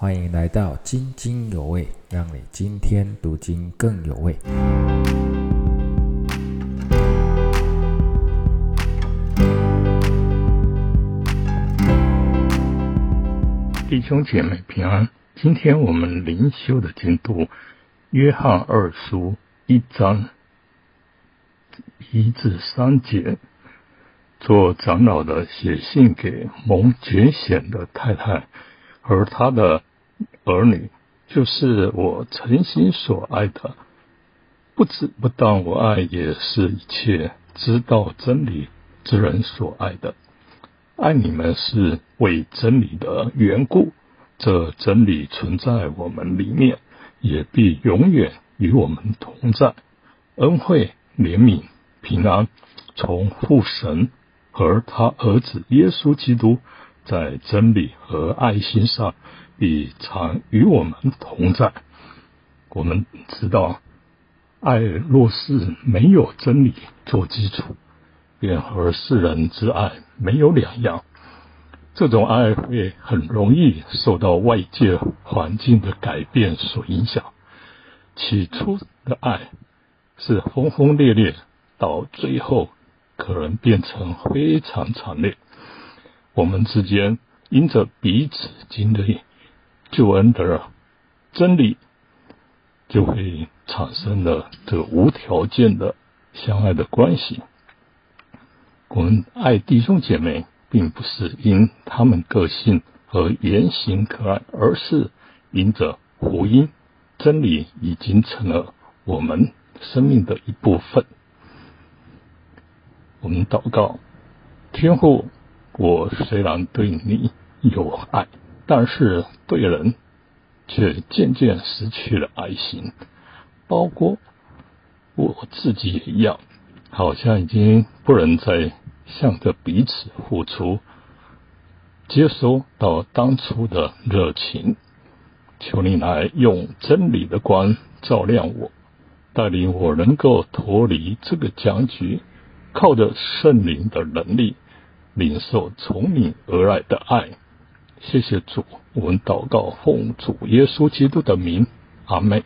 欢迎来到津津有味，让你今天读经更有味。弟兄姐妹平安，今天我们灵修的进度，《约翰二书》一章一至三节。做长老的写信给蒙觉显的太太，而他的儿女，就是我诚心所爱的，不止不当我爱，也是一切知道真理之人所爱的。爱你们是为真理的缘故，这真理存在我们里面，也必永远与我们同在。恩惠、怜悯、平安，从父神。和他儿子耶稣基督在真理和爱心上必常与我们同在。我们知道，爱若是没有真理做基础，便和世人之爱没有两样。这种爱会很容易受到外界环境的改变所影响。起初的爱是轰轰烈烈，到最后。可能变成非常惨烈。我们之间因着彼此经历救恩的真理，就会产生了这无条件的相爱的关系。我们爱弟兄姐妹，并不是因他们个性和言行可爱，而是因着福音真理已经成了我们生命的一部分。我们祷告，天父，我虽然对你有爱，但是对人却渐渐失去了爱心，包括我自己也一样，好像已经不能再向着彼此付出，接收到当初的热情。求你来用真理的光照亮我，带领我能够脱离这个僵局。靠着圣灵的能力，领受从你而来的爱。谢谢主，我们祷告奉主耶稣基督的名，阿门。